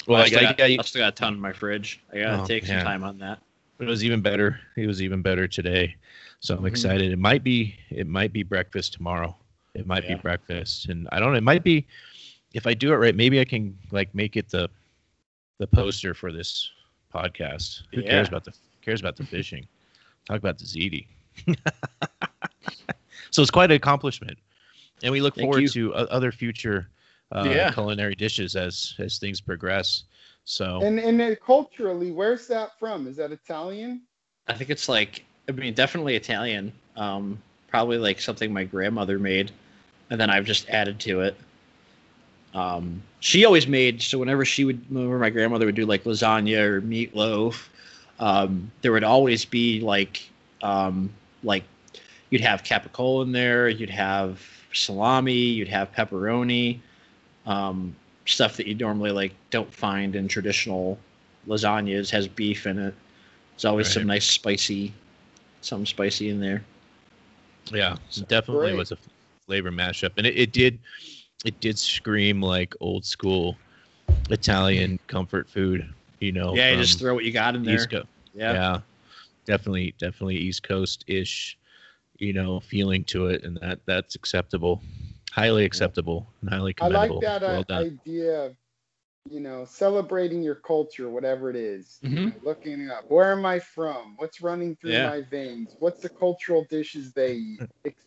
well, I, still, got, I, still got a ton in my fridge. I gotta oh, take some yeah. time on that. But it was even better. It was even better today, so I'm mm-hmm. excited. It might be it might be breakfast tomorrow. It might yeah. be breakfast, and I don't know. It might be if I do it right. Maybe I can like make it the the poster for this podcast. Who yeah. cares about the cares about the fishing? Talk about the ziti. so it's quite an accomplishment, and we look Thank forward you. to other future uh, yeah. culinary dishes as as things progress. So and and culturally, where's that from? Is that Italian? I think it's like I mean definitely Italian. Um, probably like something my grandmother made, and then I've just added to it. Um, she always made so whenever she would, whenever my grandmother would do like lasagna or meatloaf, um, there would always be like um, like you'd have capicola in there, you'd have salami, you'd have pepperoni, Um, stuff that you normally like don't find in traditional lasagnas has beef in it. There's always right. some nice spicy, some spicy in there. Yeah, definitely Great. was a flavor mashup, and it, it did, it did scream like old school Italian comfort food. You know, yeah, you just throw what you got in there. Co- yeah, yeah, definitely, definitely East Coast ish, you know, feeling to it, and that that's acceptable, highly acceptable, and highly commendable. I like that well uh, idea of you know, celebrating your culture, whatever it is. Mm-hmm. You know, looking up, where am I from? What's running through yeah. my veins? What's the cultural dishes they eat?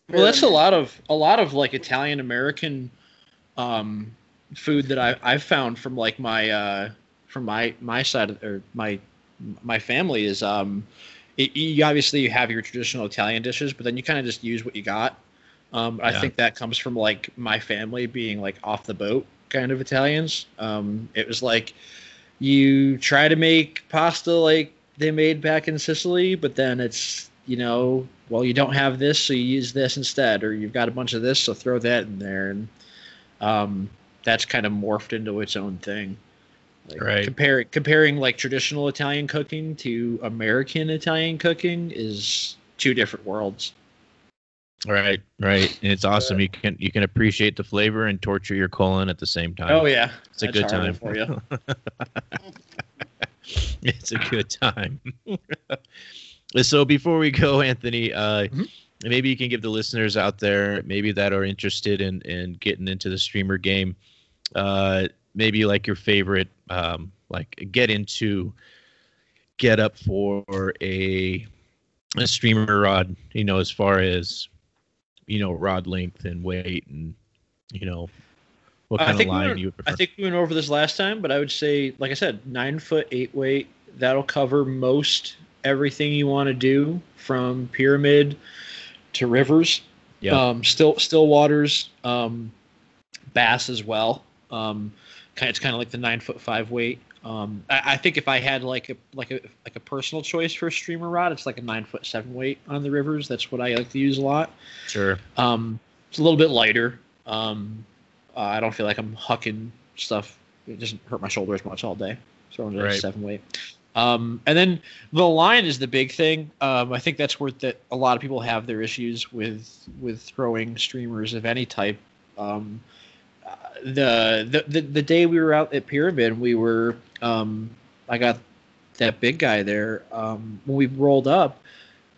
Well, that's a lot of a lot of like Italian American um, food that I I've found from like my uh, from my my side of, or my my family is um, it, you obviously you have your traditional Italian dishes, but then you kind of just use what you got. Um, I think that comes from like my family being like off the boat kind of Italians. Um, it was like you try to make pasta like they made back in Sicily, but then it's you know, well, you don't have this, so you use this instead, or you've got a bunch of this, so throw that in there, and um, that's kind of morphed into its own thing. Like right. Compare, comparing like traditional Italian cooking to American Italian cooking is two different worlds. Right, right. And it's awesome. You can you can appreciate the flavor and torture your colon at the same time. Oh yeah, it's a good time for you. it's a good time. so before we go, Anthony, uh, mm-hmm. Maybe you can give the listeners out there, maybe that are interested in in getting into the streamer game, uh, maybe like your favorite, um, like get into, get up for a a streamer rod. You know, as far as you know rod length and weight and you know what kind of line we you prefer? I think we went over this last time, but I would say, like I said, nine foot eight weight. That'll cover most everything you want to do from pyramid to rivers. Yeah. Um, still, still waters, um, bass as well. Um, it's kind of like the nine foot five weight. Um, I, I, think if I had like a like a like a personal choice for a streamer rod, it's like a nine foot seven weight on the rivers. That's what I like to use a lot. Sure. Um, it's a little bit lighter. Um, uh, I don't feel like I'm hucking stuff. It doesn't hurt my shoulders much all day. So I'm just right. seven weight. Um, and then the line is the big thing. Um, I think that's where that a lot of people have their issues with with throwing streamers of any type. Um, the, the the day we were out at Pyramid, we were um, I got that big guy there. Um, when we rolled up,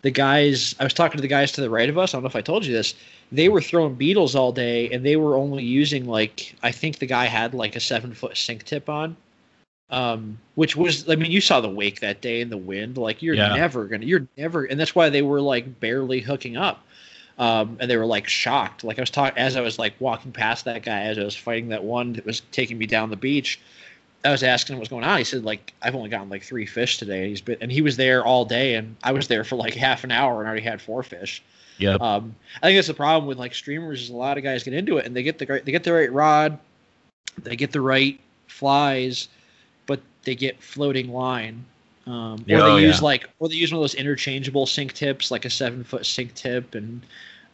the guys I was talking to the guys to the right of us. I don't know if I told you this. They were throwing beetles all day, and they were only using like I think the guy had like a seven foot sink tip on, um, which was I mean you saw the wake that day in the wind. Like you're yeah. never gonna you're never, and that's why they were like barely hooking up um, and they were like shocked. Like I was talking as I was like walking past that guy as I was fighting that one that was taking me down the beach. I was asking him what's going on. He said like I've only gotten like three fish today. He's been and he was there all day, and I was there for like half an hour and already had four fish. Yeah. Um, I think that's the problem with like streamers is a lot of guys get into it and they get the they get the right rod, they get the right flies, they get floating line. Um, or oh, they use yeah. like, or they use one of those interchangeable sink tips, like a seven foot sink tip, and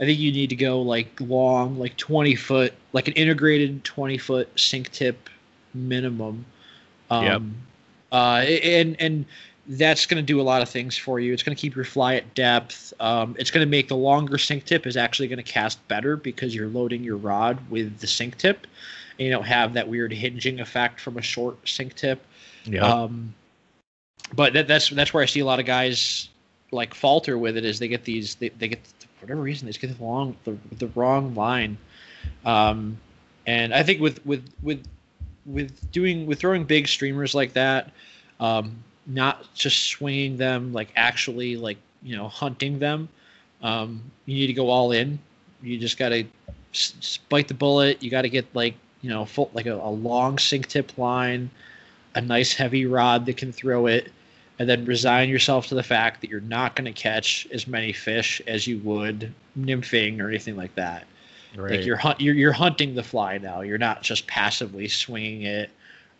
I think you need to go like long, like twenty foot, like an integrated twenty foot sink tip minimum. Um, yep. Uh, and and that's going to do a lot of things for you. It's going to keep your fly at depth. Um, it's going to make the longer sink tip is actually going to cast better because you're loading your rod with the sink tip, and you don't have that weird hinging effect from a short sink tip. Yeah. Um, but that, that's that's where I see a lot of guys like falter with it is they get these they, they get for whatever reason they just get the wrong the, the wrong line. Um, and I think with with with with doing with throwing big streamers like that um, not just swinging them like actually like you know hunting them um, you need to go all in. You just got to s- bite the bullet. You got to get like you know full like a, a long sink tip line a nice heavy rod that can throw it and then resign yourself to the fact that you're not going to catch as many fish as you would nymphing or anything like that. Right. Like you're, hunt, you're you're hunting the fly now. You're not just passively swinging it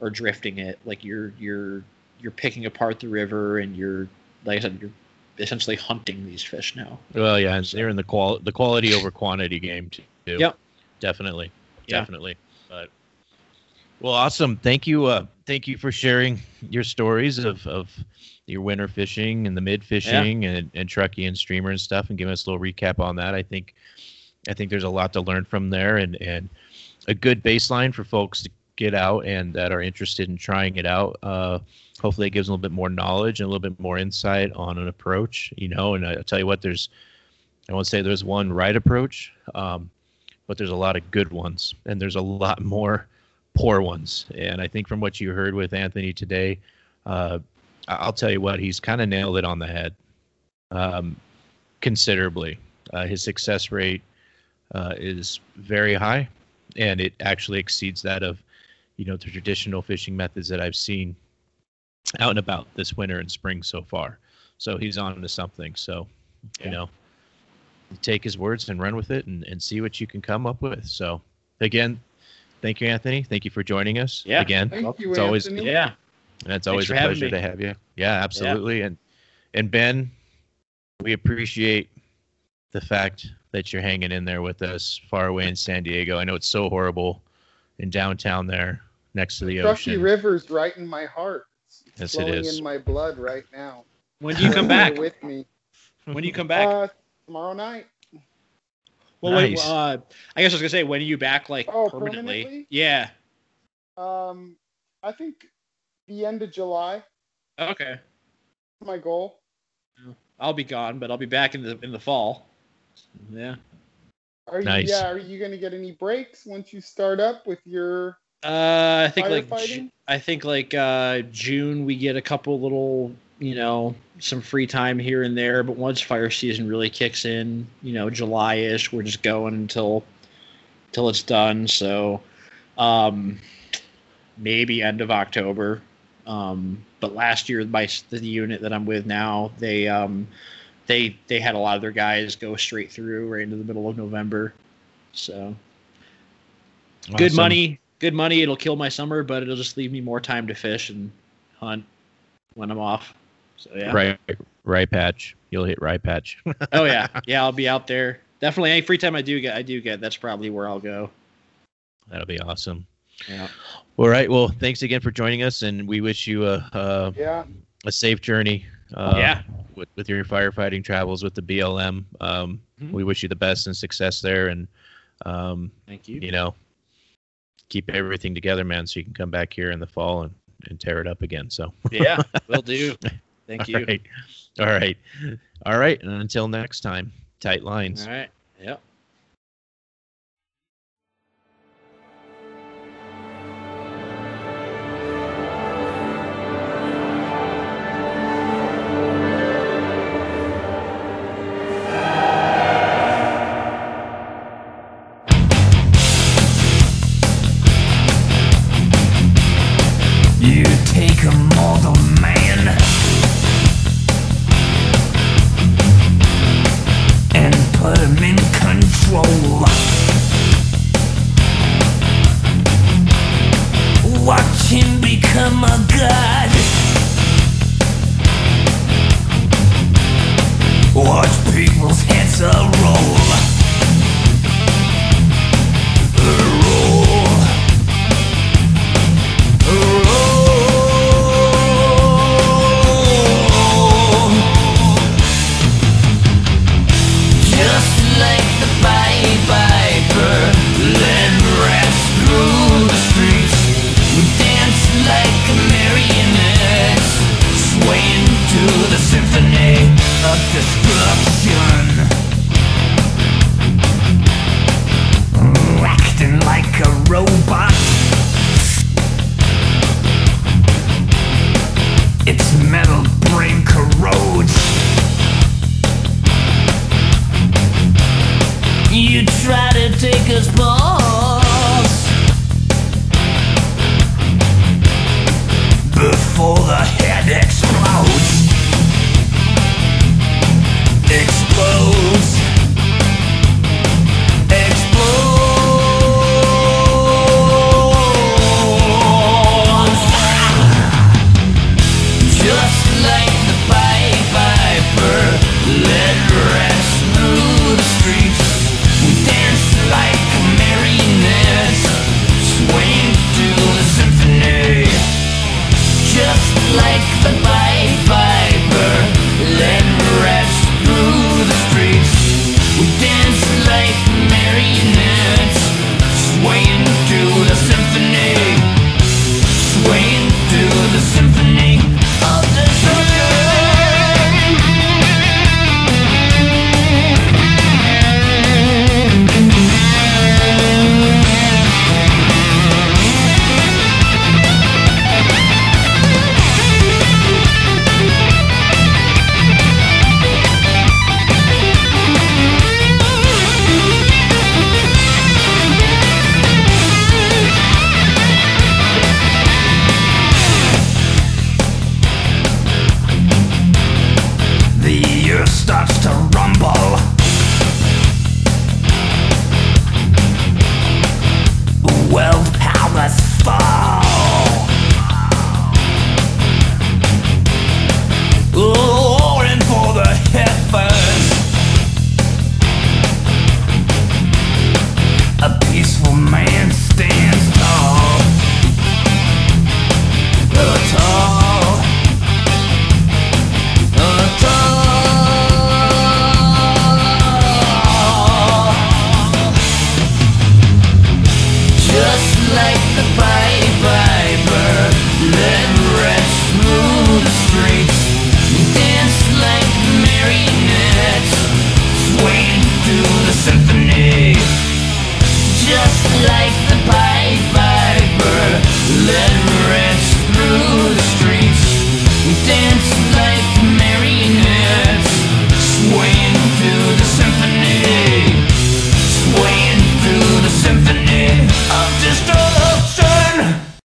or drifting it. Like you're you're you're picking apart the river and you're like I said you're essentially hunting these fish now. Well, yeah, they're in the qual the quality over quantity game too. Yep, definitely, yeah. definitely. But Well, awesome. Thank you. Uh, thank you for sharing your stories of, of your winter fishing and the mid fishing yeah. and, and truckee and streamer and stuff and giving us a little recap on that. I think I think there's a lot to learn from there and, and a good baseline for folks to get out and that are interested in trying it out. Uh, hopefully it gives a little bit more knowledge and a little bit more insight on an approach, you know, and I'll tell you what, there's, I won't say there's one right approach, um, but there's a lot of good ones and there's a lot more poor ones. And I think from what you heard with Anthony today, uh, I'll tell you what, he's kind of nailed it on the head um, considerably. Uh, his success rate uh, is very high, and it actually exceeds that of, you know, the traditional fishing methods that I've seen out and about this winter and spring so far. So he's on to something. So, yeah. you know, take his words and run with it and, and see what you can come up with. So, again, thank you, Anthony. Thank you for joining us. Yeah. Again, thank you, it's Anthony. always yeah. And it's always a pleasure to have you. Yeah, absolutely. Yeah. And and Ben, we appreciate the fact that you're hanging in there with us far away in San Diego. I know it's so horrible in downtown there next to the, ocean. the ocean. River's right in my heart. It's yes, flowing it is. in my blood right now. When do you come back? with me. When do you come back? Uh, tomorrow night. Well, nice. wait, uh, I guess I was gonna say, when are you back, like oh, permanently? permanently? Yeah. Um, I think the end of July. Okay. My goal. I'll be gone, but I'll be back in the in the fall. Yeah. Are you, nice. Yeah. Are you gonna get any breaks once you start up with your? Uh, I think like I think like uh, June we get a couple little you know some free time here and there, but once fire season really kicks in, you know July ish, we're just going until until it's done. So um, maybe end of October. Um, but last year, by the unit that I'm with now, they um, they they had a lot of their guys go straight through right into the middle of November. So awesome. good money, good money. It'll kill my summer, but it'll just leave me more time to fish and hunt when I'm off. So yeah. Right, right patch. You'll hit right patch. oh yeah, yeah. I'll be out there. Definitely. Any free time I do get, I do get. That's probably where I'll go. That'll be awesome. Yeah. All right. Well, thanks again for joining us, and we wish you a a, yeah. a safe journey. Uh, yeah. With, with your firefighting travels with the BLM, um, mm-hmm. we wish you the best and success there, and um, thank you. You know, keep everything together, man, so you can come back here in the fall and, and tear it up again. So yeah, we'll do. Thank you. All right. All right. All right. And until next time, tight lines. All right. Yep. Watch do the.